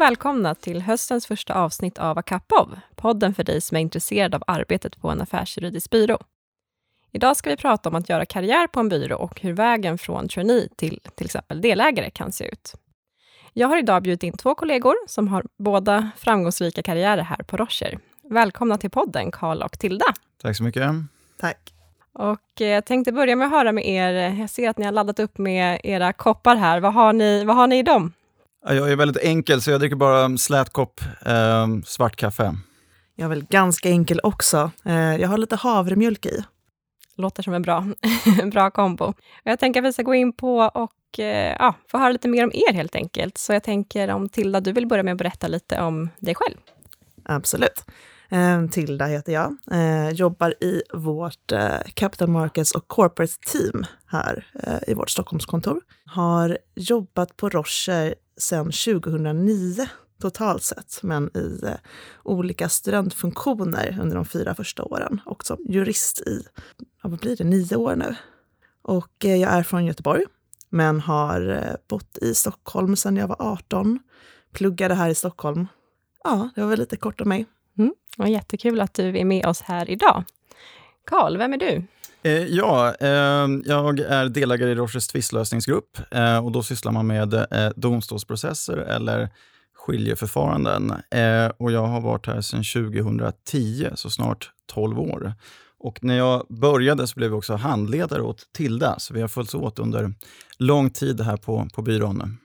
och välkomna till höstens första avsnitt av Akapov, podden för dig som är intresserad av arbetet på en affärsjuridisk byrå. Idag ska vi prata om att göra karriär på en byrå och hur vägen från trainee till till exempel delägare kan se ut. Jag har idag bjudit in två kollegor som har båda framgångsrika karriärer här på Rocher. Välkomna till podden, Karl och Tilda. Tack så mycket. Tack. Och eh, jag tänkte börja med att höra med er. Jag ser att ni har laddat upp med era koppar här. Vad har ni, vad har ni i dem? Jag är väldigt enkel, så jag dricker bara slät kopp eh, svart kaffe. Jag är väl ganska enkel också. Eh, jag har lite havremjölk i. Låter som en bra, bra kombo. Jag tänker att vi ska gå in på och eh, ja, få höra lite mer om er helt enkelt. Så jag tänker om Tilda, du vill börja med att berätta lite om dig själv. Absolut. Eh, Tilda heter jag. Eh, jobbar i vårt eh, Capital Markets och Corporate Team här eh, i vårt Stockholmskontor. Har jobbat på Rocher sedan 2009 totalt sett, men i eh, olika studentfunktioner under de fyra första åren. Och som jurist i, vad blir det, nio år nu. Och eh, jag är från Göteborg, men har eh, bott i Stockholm sedan jag var 18. Pluggade här i Stockholm. Ja, det var väl lite kort om mig. Mm. Och jättekul att du är med oss här idag. Karl, vem är du? Eh, ja, eh, jag är delägare i Rochers tvistlösningsgrupp eh, och då sysslar man med eh, domstolsprocesser eller skiljeförfaranden. Eh, och jag har varit här sedan 2010, så snart 12 år. Och när jag började så blev jag också handledare åt Tilda, så vi har följts åt under lång tid här på, på byrån.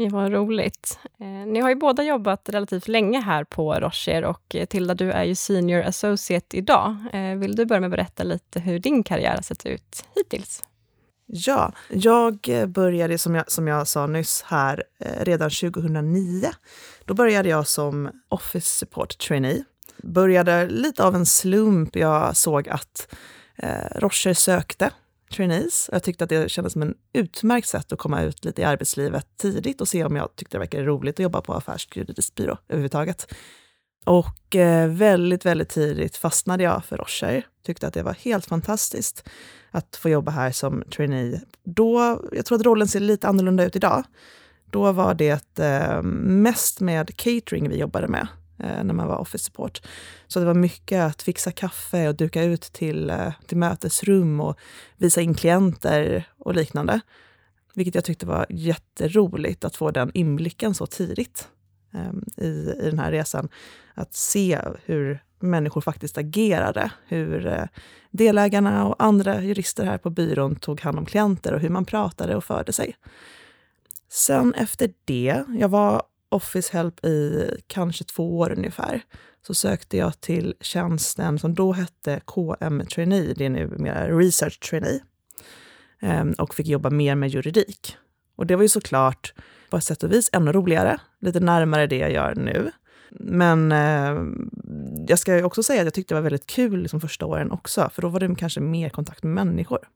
Ja, vad roligt. Eh, ni har ju båda jobbat relativt länge här på Rocher och eh, Tilda, du är ju senior associate idag. Eh, vill du börja med att berätta lite hur din karriär har sett ut hittills? Ja, jag eh, började som jag, som jag sa nyss här eh, redan 2009. Då började jag som Office Support Trainee. Började lite av en slump. Jag såg att eh, Rocher sökte trainees. Jag tyckte att det kändes som en utmärkt sätt att komma ut lite i arbetslivet tidigt och se om jag tyckte det verkade roligt att jobba på affärsjuridisk byrå överhuvudtaget. Och eh, väldigt, väldigt tidigt fastnade jag för Rocher. Tyckte att det var helt fantastiskt att få jobba här som trainee. Då, jag tror att rollen ser lite annorlunda ut idag. Då var det eh, mest med catering vi jobbade med Eh, när man var office support. Så det var mycket att fixa kaffe och duka ut till, eh, till mötesrum och visa in klienter och liknande. Vilket jag tyckte var jätteroligt att få den inblicken så tidigt eh, i, i den här resan. Att se hur människor faktiskt agerade. Hur eh, delägarna och andra jurister här på byrån tog hand om klienter och hur man pratade och förde sig. Sen efter det, jag var Office Help i kanske två år ungefär, så sökte jag till tjänsten som då hette KM Trainee, det är nu mer Research Trainee, ehm, och fick jobba mer med juridik. Och det var ju såklart på ett sätt och vis ännu roligare, lite närmare det jag gör nu. Men eh, jag ska också säga att jag tyckte det var väldigt kul liksom, första åren också, för då var det kanske mer kontakt med människor.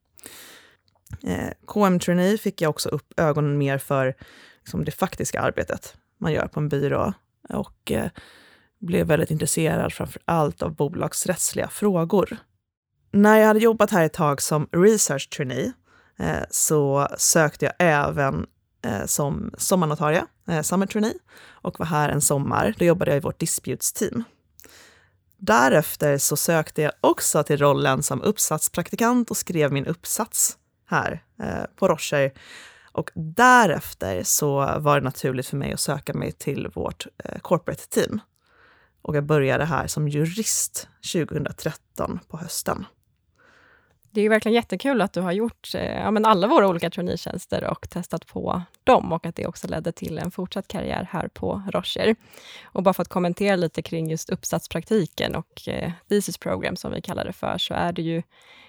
Eh, KM Trainee fick jag också upp ögonen mer för liksom, det faktiska arbetet man gör på en byrå och eh, blev väldigt intresserad framför allt av bolagsrättsliga frågor. När jag hade jobbat här ett tag som research trainee eh, så sökte jag även eh, som sommarnotarie, eh, summer trainee, och var här en sommar. Då jobbade jag i vårt disputes team. Därefter så sökte jag också till rollen som uppsatspraktikant och skrev min uppsats här eh, på Rocher. Och därefter så var det naturligt för mig att söka mig till vårt eh, corporate team. Och jag började här som jurist 2013 på hösten. Det är ju verkligen jättekul att du har gjort eh, ja, men alla våra olika traineetjänster och testat på dem och att det också ledde till en fortsatt karriär här på Rocher. Och bara för att kommentera lite kring just uppsatspraktiken och eh, thesis program som vi kallar det för, så är det ju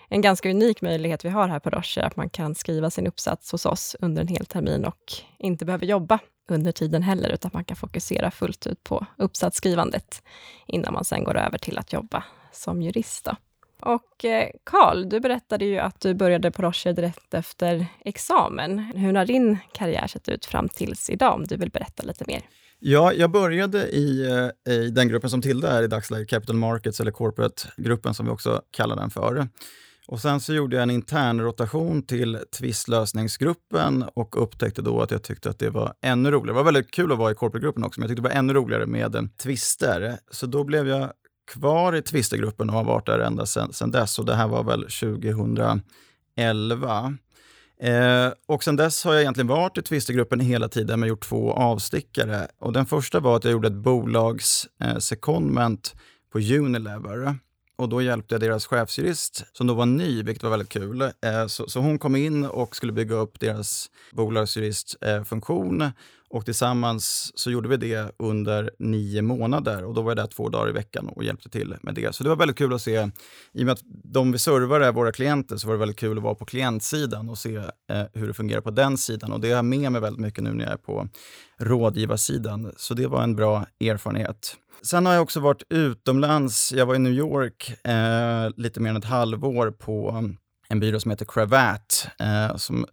en ganska unik möjlighet vi har här på Rocher, att man kan skriva sin uppsats hos oss under en hel termin och inte behöver jobba under tiden heller, utan man kan fokusera fullt ut på uppsatsskrivandet innan man sen går över till att jobba som jurist. Då. Och eh, Karl, du berättade ju att du började på Rocher direkt efter examen. Hur har din karriär sett ut fram tills idag, om du vill berätta lite mer? Ja, jag började i, eh, i den gruppen som Tilda är i dagsläget, Capital Markets eller Corporate-gruppen som vi också kallar den för. Och sen så gjorde jag en intern rotation till tvistlösningsgruppen och upptäckte då att jag tyckte att det var ännu roligare. Det var väldigt kul att vara i corporate-gruppen också, men jag tyckte det var ännu roligare med tvister. Så då blev jag kvar i twistergruppen och har varit där ända sedan, dess. Och det här var väl 2011. Eh, och sen dess har jag egentligen varit i twistergruppen hela tiden men gjort två avstickare. Och den första var att jag gjorde ett bolags eh, secondment på Unilever. Och då hjälpte jag deras chefsjurist, som då var ny, vilket var väldigt kul. Eh, så, så, hon kom in och skulle bygga upp deras bolagsjuristfunktion. Och tillsammans så gjorde vi det under nio månader och då var jag där två dagar i veckan och hjälpte till med det. Så det var väldigt kul att se, i och med att de vi servar är våra klienter, så var det väldigt kul att vara på klientsidan och se eh, hur det fungerar på den sidan. Och det har jag med mig väldigt mycket nu när jag är på rådgivarsidan. Så det var en bra erfarenhet. Sen har jag också varit utomlands. Jag var i New York eh, lite mer än ett halvår på mm, en byrå som heter Cravat eh, som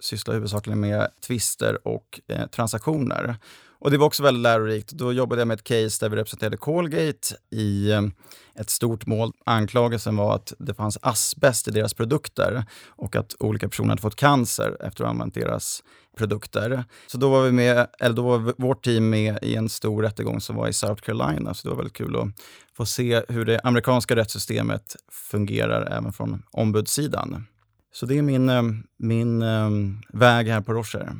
sysslar huvudsakligen med tvister och eh, transaktioner. Och det var också väldigt lärorikt. Då jobbade jag med ett case där vi representerade Colgate i eh, ett stort mål. Anklagelsen var att det fanns asbest i deras produkter och att olika personer hade fått cancer efter att ha använt deras produkter. Så då var, vi med, eller då var vårt team med i en stor rättegång som var i South Carolina. Så det var väldigt kul att få se hur det amerikanska rättssystemet fungerar även från ombudssidan. Så det är min, eh, min eh, väg här på Rocher.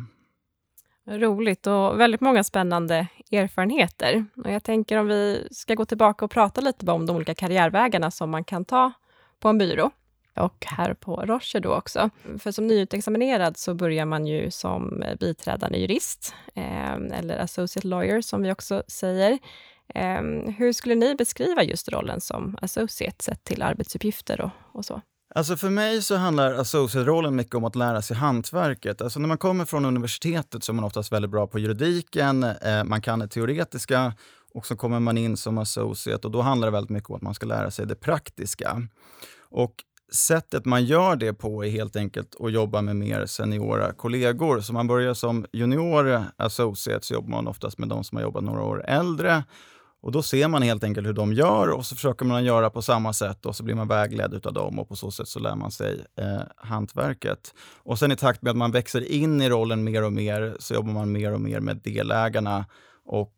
Roligt och väldigt många spännande erfarenheter. Och jag tänker om vi ska gå tillbaka och prata lite om de olika karriärvägarna som man kan ta på en byrå och här på Rocher då också. För som nyutexaminerad så börjar man ju som biträdande jurist, eh, eller associate lawyer som vi också säger. Eh, hur skulle ni beskriva just rollen som associate sett till arbetsuppgifter och, och så? Alltså för mig så handlar associate-rollen mycket om att lära sig hantverket. Alltså när man kommer från universitetet så är man oftast väldigt bra på juridiken, eh, man kan det teoretiska och så kommer man in som associate och då handlar det väldigt mycket om att man ska lära sig det praktiska. Och sättet man gör det på är helt enkelt att jobba med mer seniora kollegor. Så man börjar som junior associate så jobbar man oftast med de som har jobbat några år äldre och Då ser man helt enkelt hur de gör och så försöker man göra på samma sätt och så blir man vägledd av dem och på så sätt så lär man sig eh, hantverket. Och sen i takt med att man växer in i rollen mer och mer så jobbar man mer och mer med delägarna och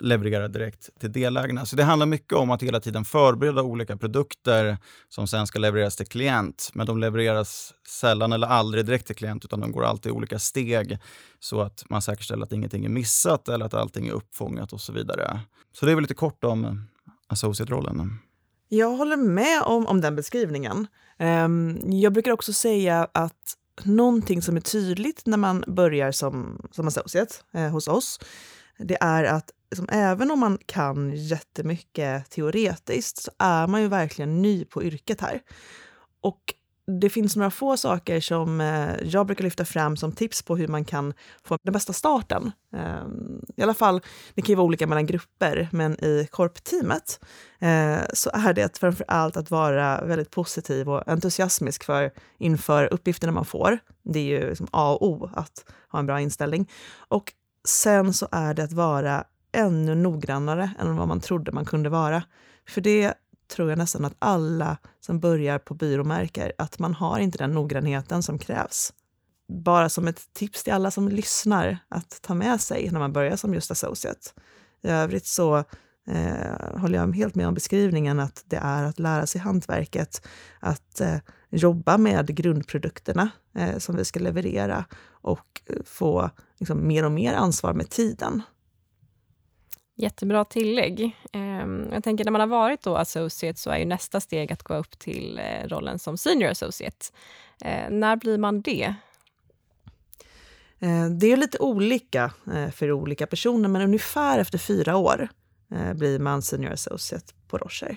leverera direkt till delägarna. Så det handlar mycket om att hela tiden förbereda olika produkter som sen ska levereras till klient. Men de levereras sällan eller aldrig direkt till klient utan de går alltid i olika steg så att man säkerställer att ingenting är missat eller att allting är uppfångat och så vidare. Så det är väl lite kort om eh, associate-rollen. Jag håller med om, om den beskrivningen. Um, jag brukar också säga att någonting som är tydligt när man börjar som, som associate eh, hos oss, det är att liksom, även om man kan jättemycket teoretiskt så är man ju verkligen ny på yrket här. Och det finns några få saker som eh, jag brukar lyfta fram som tips på hur man kan få den bästa starten. Ehm, I alla fall, det kan ju vara olika mellan grupper, men i korpteamet eh, så är det framför allt att vara väldigt positiv och entusiasmisk för, inför uppgifterna man får. Det är ju liksom A och O att ha en bra inställning. Och sen så är det att vara ännu noggrannare än vad man trodde man kunde vara. För det tror jag nästan att alla som börjar på byrå märker, att man har inte den noggrannheten som krävs. Bara som ett tips till alla som lyssnar att ta med sig när man börjar som just associate. I övrigt så eh, håller jag helt med om beskrivningen att det är att lära sig hantverket, att eh, jobba med grundprodukterna eh, som vi ska leverera och eh, få liksom, mer och mer ansvar med tiden. Jättebra tillägg. Ehm, jag tänker när man har varit då associate så är ju nästa steg att gå upp till eh, rollen som senior associate. Eh, när blir man det? Eh, det är lite olika för olika personer, men ungefär efter fyra år blir man senior associate på Rocher.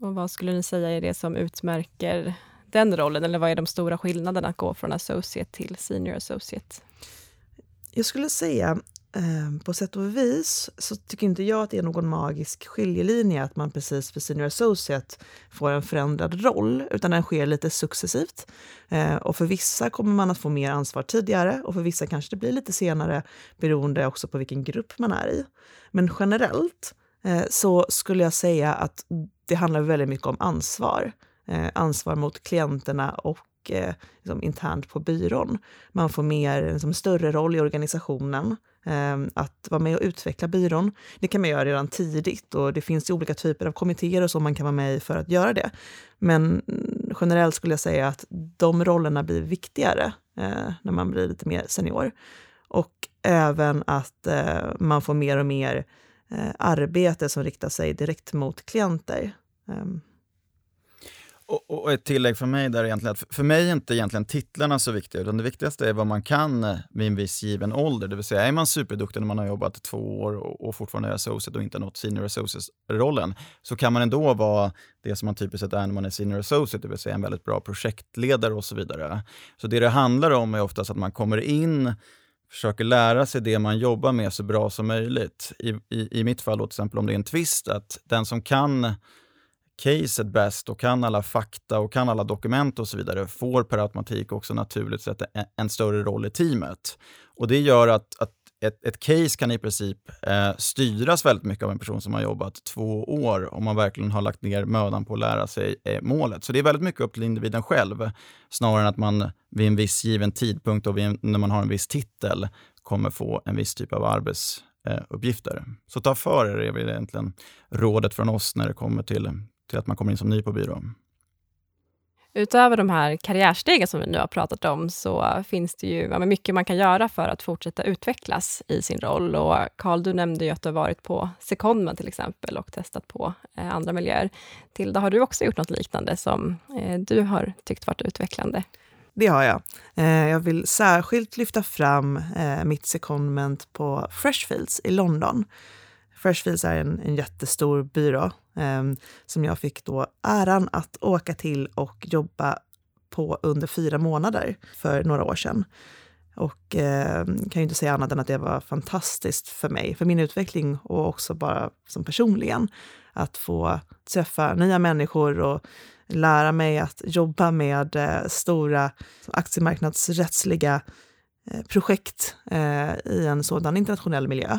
Och vad skulle ni säga är det som utmärker den rollen, eller vad är de stora skillnaderna att gå från associate till senior associate? Jag skulle säga Ehm, på sätt och vis så tycker inte jag att det är någon magisk skiljelinje att man precis för senior associate får en förändrad roll, utan den sker lite successivt. Ehm, och för vissa kommer man att få mer ansvar tidigare och för vissa kanske det blir lite senare beroende också på vilken grupp man är i. Men generellt eh, så skulle jag säga att det handlar väldigt mycket om ansvar. Ehm, ansvar mot klienterna och eh, liksom internt på byrån. Man får mer, liksom, större roll i organisationen. Eh, att vara med och utveckla byrån. Det kan man göra redan tidigt och det finns ju olika typer av kommittéer och så man kan vara med i för att göra det. Men generellt skulle jag säga att de rollerna blir viktigare eh, när man blir lite mer senior. Och även att eh, man får mer och mer eh, arbete som riktar sig direkt mot klienter. Ehm, och, och, ett tillägg för mig där egentligen att för mig är inte egentligen titlarna så viktiga, utan det viktigaste är vad man kan eh, vid en viss given ålder. Det vill säga, är man superduktig när man har jobbat två år och, och fortfarande är associate och inte nått senior associate-rollen, så kan man ändå vara det som man typiskt sett är när man är senior associate, det vill säga en väldigt bra projektledare och så vidare. Så det det handlar om är oftast att man kommer in försöker lära sig det man jobbar med så bra som möjligt. I, i, i mitt fall, då, till exempel om det är en twist, att den som kan caset bäst och kan alla fakta och kan alla dokument och så vidare får per automatik också naturligt sett en, större roll i teamet. Och Det gör att, att ett, ett, case kan i princip eh, styras väldigt mycket av en person som har jobbat två år om man verkligen har lagt ner mödan på att lära sig eh, målet. Så det är väldigt mycket upp till individen själv snarare än att man vid en viss given tidpunkt och en, när man har en viss titel kommer få en viss typ av arbetsuppgifter. Eh, så ta för er är väl egentligen rådet från oss när det kommer till, till att man kommer in som ny på byrån. Utöver de här karriärstegen som vi nu har pratat om, så finns det ju ja, mycket man kan göra för att fortsätta utvecklas i sin roll. Och Carl, du nämnde ju att du har varit på Secondman till exempel och testat på eh, andra miljöer. Tilda, har du också gjort något liknande som eh, du har tyckt varit utvecklande? Det har jag. Eh, jag vill särskilt lyfta fram mitt secondment på Freshfields i London. Freshfields är en, en jättestor byrå eh, som jag fick då äran att åka till och jobba på under fyra månader för några år sedan. Och eh, kan ju inte säga annat än att det var fantastiskt för mig, för min utveckling och också bara som personligen. Att få träffa nya människor och lära mig att jobba med eh, stora aktiemarknadsrättsliga eh, projekt eh, i en sådan internationell miljö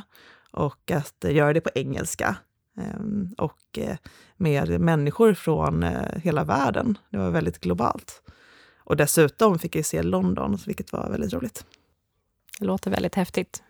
och att göra det på engelska ehm, och eh, med människor från eh, hela världen. Det var väldigt globalt. Och dessutom fick jag se London, vilket var väldigt roligt. Det låter väldigt häftigt.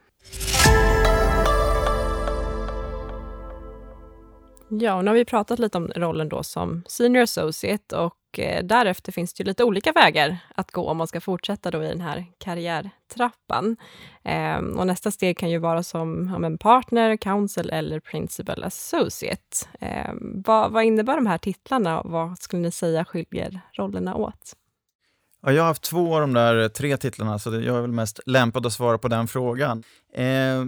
Ja, och nu har vi pratat lite om rollen då som senior associate och Eh, därefter finns det ju lite olika vägar att gå om man ska fortsätta då i den här karriärtrappan. Eh, och nästa steg kan ju vara som ja, en partner, counsel eller principal associate. Eh, vad, vad innebär de här titlarna och vad skulle ni säga skiljer rollerna åt? Ja, jag har haft två av de där eh, tre titlarna, så jag är väl mest lämpad att svara på den frågan. Eh,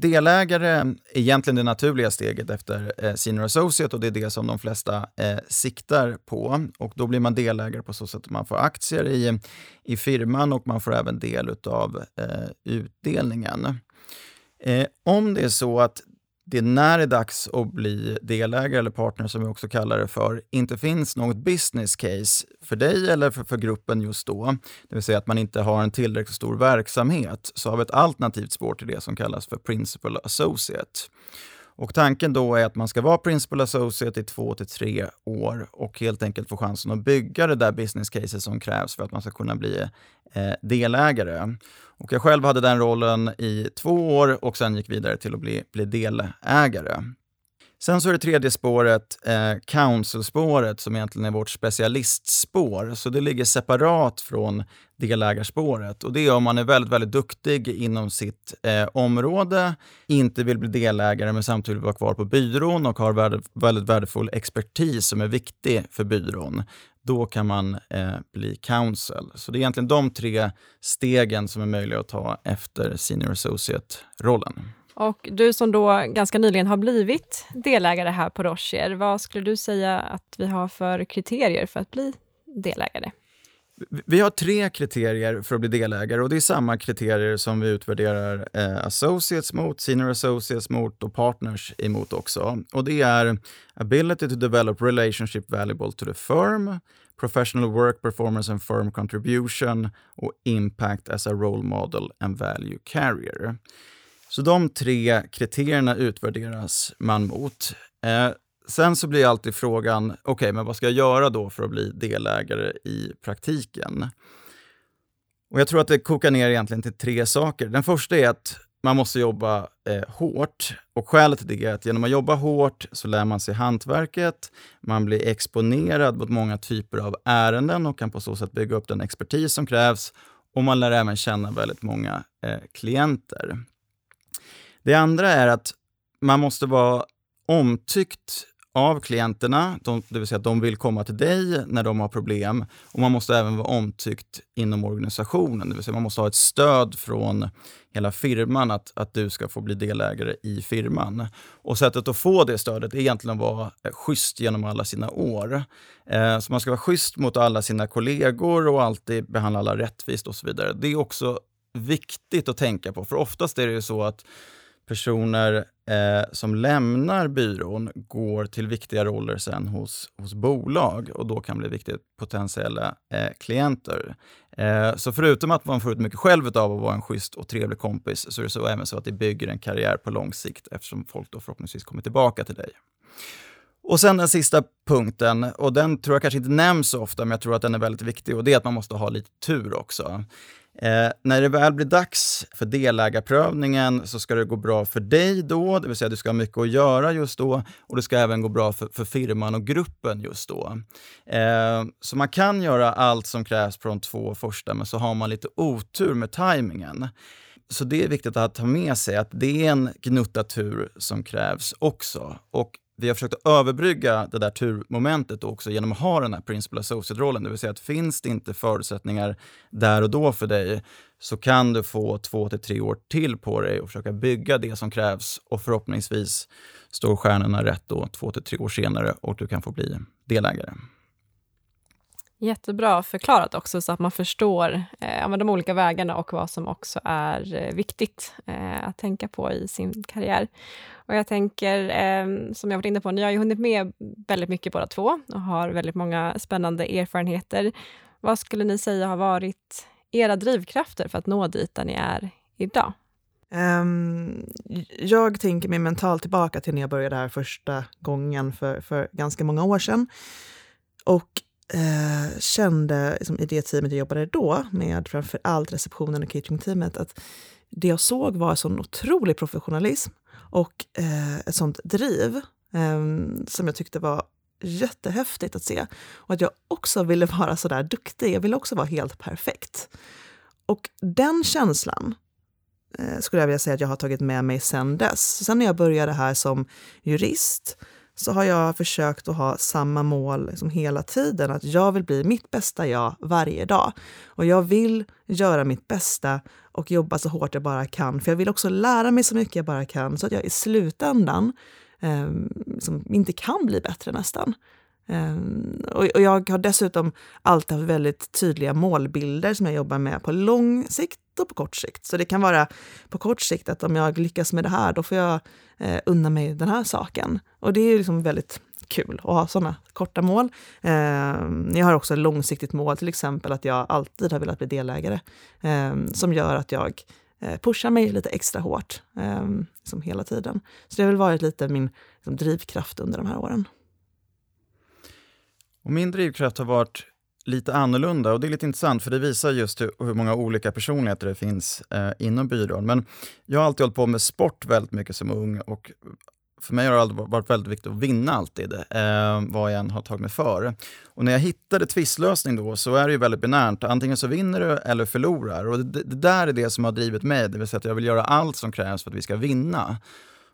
Delägare är egentligen det naturliga steget efter eh, senior associate och det är det som de flesta eh, siktar på. Och då blir man delägare på så sätt att man får aktier i, i firman och man får även del av eh, utdelningen. Eh, om det är så att det när det är dags att bli delägare eller partner, som vi också kallar det för, inte finns något business case för dig eller för, för gruppen just då, det vill säga att man inte har en tillräckligt stor verksamhet, så har vi ett alternativt spår till det som kallas för Principal Associate. Och tanken då är att man ska vara Principal Associate i två till tre år och helt enkelt få chansen att bygga det där business caset som krävs för att man ska kunna bli eh, delägare. Och jag själv hade den rollen i två år och sen gick vidare till att bli, bli delägare. Sen så är det tredje spåret, eh, council-spåret, som egentligen är vårt specialistspår. Så det ligger separat från delägarspåret. Och det är om man är väldigt, väldigt duktig inom sitt eh, område, inte vill bli delägare men samtidigt vill vara kvar på byrån och har värde, väldigt värdefull expertis som är viktig för byrån. Då kan man eh, bli counsel. Så det är egentligen de tre stegen som är möjliga att ta efter senior associate-rollen. Och du som då ganska nyligen har blivit delägare här på Rocher, vad skulle du säga att vi har för kriterier för att bli delägare? Vi har tre kriterier för att bli delägare och det är samma kriterier som vi utvärderar eh, associates mot, senior associates mot och partners emot också. Och det är ability to develop relationship valuable to the firm, professional work performance and firm contribution och impact as a role model and value carrier. Så de tre kriterierna utvärderas man mot. Eh, sen så blir alltid frågan, okej, okay, men vad ska jag göra då för att bli delägare i praktiken? Och jag tror att det kokar ner egentligen till tre saker. Den första är att man måste jobba eh, hårt. Och skälet till det är att genom att jobba hårt så lär man sig hantverket, man blir exponerad mot många typer av ärenden och kan på så sätt bygga upp den expertis som krävs. Och man lär även känna väldigt många eh, klienter. Det andra är att man måste vara omtyckt av klienterna, de, det vill säga att de vill komma till dig när de har problem. Och man måste även vara omtyckt inom organisationen, det vill säga man måste ha ett stöd från hela firman att, att du ska få bli delägare i firman. Och sättet att få det stödet är egentligen att vara schysst genom alla sina år. Eh, så man ska vara schysst mot alla sina kollegor och alltid behandla alla rättvist och så vidare. Det är också viktigt att tänka på, för oftast är det ju så att personer eh, som lämnar byrån går till viktiga roller sen hos, hos bolag och då kan bli viktiga potentiella eh, klienter. Eh, så förutom att man får ut mycket själv av att vara en schysst och trevlig kompis så är det så även så att det bygger en karriär på lång sikt eftersom folk då förhoppningsvis kommer tillbaka till dig. Och sen den sista punkten, och den tror jag kanske inte nämns så ofta, men jag tror att den är väldigt viktig, och det är att man måste ha lite tur också. Eh, när det väl blir dags för delägarprövningen så ska det gå bra för dig då, det vill säga du ska ha mycket att göra just då och det ska även gå bra för, för firman och gruppen just då. Eh, så man kan göra allt som krävs på de två första, men så har man lite otur med tajmingen. Så det är viktigt att ta med sig att det är en gnutta tur som krävs också. Och vi har försökt att överbrygga det där turmomentet också genom att ha den här principal associate-rollen. Det vill säga att finns det inte förutsättningar där och då för dig så kan du få två till tre år till på dig och försöka bygga det som krävs och förhoppningsvis står stjärnorna rätt då två till tre år senare och du kan få bli delägare. Jättebra förklarat också så att man förstår eh, de olika vägarna och vad som också är eh, viktigt eh, att tänka på i sin karriär. Och jag tänker, eh, som jag varit inne på, ni har ju hunnit med väldigt mycket båda två och har väldigt många spännande erfarenheter. Vad skulle ni säga har varit era drivkrafter för att nå dit där ni är idag? Um, jag tänker mig mentalt tillbaka till när jag började här första gången för, för ganska många år sedan. Och eh, kände liksom, i det teamet jag jobbade då, med framför allt receptionen och cateringteamet, att det jag såg var en sån otrolig professionalism och eh, ett sånt driv eh, som jag tyckte var jättehäftigt att se. Och att jag också ville vara så där duktig. Jag ville också vara helt perfekt. Och den känslan eh, skulle jag vilja säga att jag har tagit med mig sen dess. Sen när jag började här som jurist så har jag försökt att ha samma mål liksom hela tiden. Att jag vill bli mitt bästa jag varje dag. Och jag vill göra mitt bästa och jobba så hårt jag bara kan. För jag vill också lära mig så mycket jag bara kan så att jag i slutändan eh, liksom inte kan bli bättre nästan. Um, och, och, jag har dessutom alltid haft väldigt tydliga målbilder som jag jobbar med på lång sikt och på kort sikt. Så det kan vara på kort sikt att om jag lyckas med det här, då får jag eh, unna mig den här saken. Och det är liksom väldigt kul att ha sådana korta mål. Eh, jag har också ett långsiktigt mål, till exempel att jag alltid har velat bli delägare, eh, som gör att jag eh, pushar mig lite extra hårt eh, hela tiden. Så det har väl varit lite min liksom, drivkraft under de här åren. Och min drivkraft har varit lite annorlunda och det är lite intressant för det visar just hur, hur många olika personligheter det finns eh, inom byrån. Men jag har alltid hållit på med sport väldigt mycket som ung och för mig har det alltid varit väldigt viktigt att vinna alltid, eh, vad jag än har tagit mig för. Och när jag hittade tvistlösning då så är det ju väldigt binärt. Antingen så vinner du eller förlorar. Och det, det där är det som har drivit mig, det vill säga att jag vill göra allt som krävs för att vi ska vinna.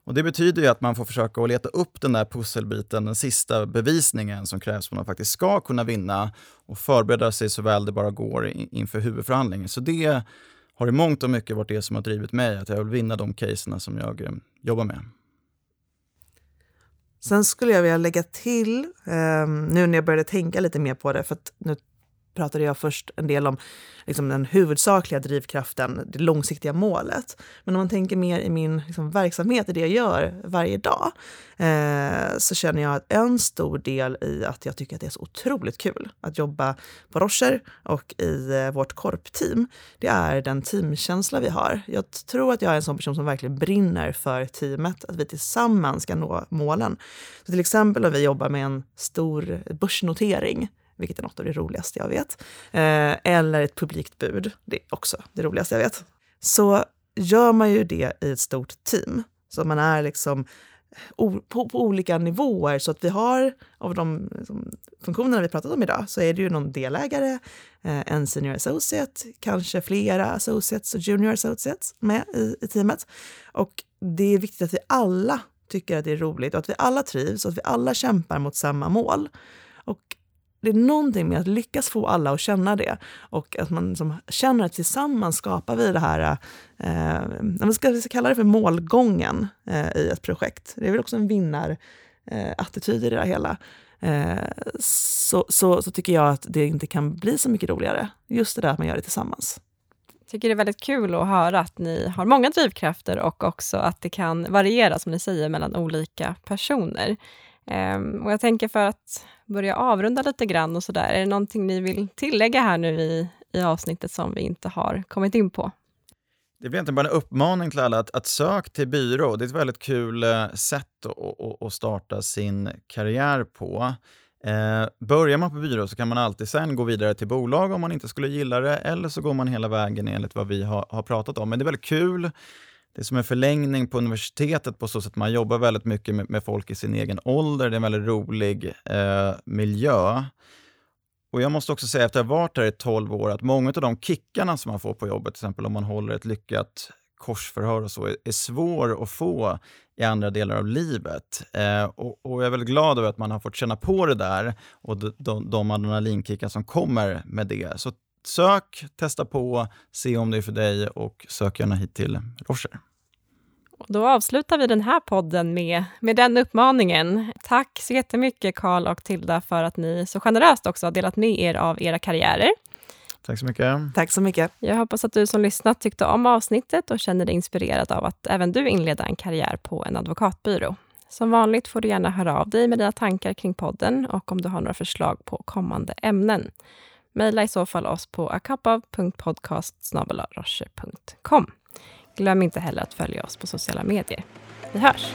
Och Det betyder ju att man får försöka att leta upp den där pusselbiten, den sista bevisningen som krävs för att man faktiskt ska kunna vinna och förbereda sig så väl det bara går inför huvudförhandlingen. Så det har i mångt och mycket varit det som har drivit mig, att jag vill vinna de caserna som jag eh, jobbar med. Sen skulle jag vilja lägga till, eh, nu när jag började tänka lite mer på det, för att nu pratade jag först en del om liksom den huvudsakliga drivkraften, det långsiktiga målet. Men om man tänker mer i min liksom, verksamhet, i det jag gör varje dag, eh, så känner jag att en stor del i att jag tycker att det är så otroligt kul att jobba på Rocher och i eh, vårt korpteam, det är den teamkänsla vi har. Jag tror att jag är en sån person som verkligen brinner för teamet, att vi tillsammans ska nå målen. Så till exempel om vi jobbar med en stor börsnotering, vilket är något av det roligaste jag vet. Eh, eller ett publikt bud, det är också det roligaste jag vet. Så gör man ju det i ett stort team. Så man är liksom på, på, olika nivåer. Så att vi har, av de liksom, funktionerna vi pratat om idag, så är det ju någon delägare, eh, en senior associate, kanske flera associates och junior associates med i, i teamet. Och det är viktigt att vi alla tycker att det är roligt och att vi alla trivs och att vi alla kämpar mot samma mål. Och det är någonting med att lyckas få alla att känna det och att man liksom känner att tillsammans skapar vi det här, eh, ska, vi kalla det för målgången eh, i ett projekt. Det är väl också en vinnarattityd eh, i det hela. Eh, så, så, så tycker jag att det inte kan bli så mycket roligare. Just det där att man gör det tillsammans. Jag tycker det är väldigt kul att höra att ni har många drivkrafter och också att det kan variera, som ni säger, mellan olika personer. Um, och jag tänker för att börja avrunda lite grann och sådär, är det någonting ni vill tillägga här nu i, i avsnittet som vi inte har kommit in på? Det blir egentligen bara en uppmaning till alla att, att sök till byrå. Det är ett väldigt kul eh, sätt att, att starta sin karriär på. Eh, börjar man på byrå så kan man alltid sen gå vidare till bolag om man inte skulle gilla det, eller så går man hela vägen enligt vad vi har, har pratat om. Men det är väldigt kul det är som en förlängning på universitetet på så sätt att man jobbar väldigt mycket med, med folk i sin egen ålder. Det är en väldigt rolig eh, miljö. Och jag måste också säga efter att ha varit här i 12 år att många av de kickarna som man får på jobbet, till exempel om man håller ett lyckat korsförhör och så, är, är svår att få i andra delar av livet. Eh, och, och, jag är väldigt glad över att man har fått känna på det där och de, de, de adrenalinkickar som kommer med det. Så sök, testa på, se om det är för dig och sök gärna hit till Rocher. Då avslutar vi den här podden med, med den uppmaningen. Tack så jättemycket Karl och Tilda för att ni så generöst också har delat med er av era karriärer. Tack så mycket. Tack så mycket. Jag hoppas att du som lyssnat tyckte om avsnittet och känner dig inspirerad av att även du inleda en karriär på en advokatbyrå. Som vanligt får du gärna höra av dig med dina tankar kring podden och om du har några förslag på kommande ämnen. Mejla i så fall oss på akapav.podcast.com. Glöm inte heller att följa oss på sociala medier. Vi hörs!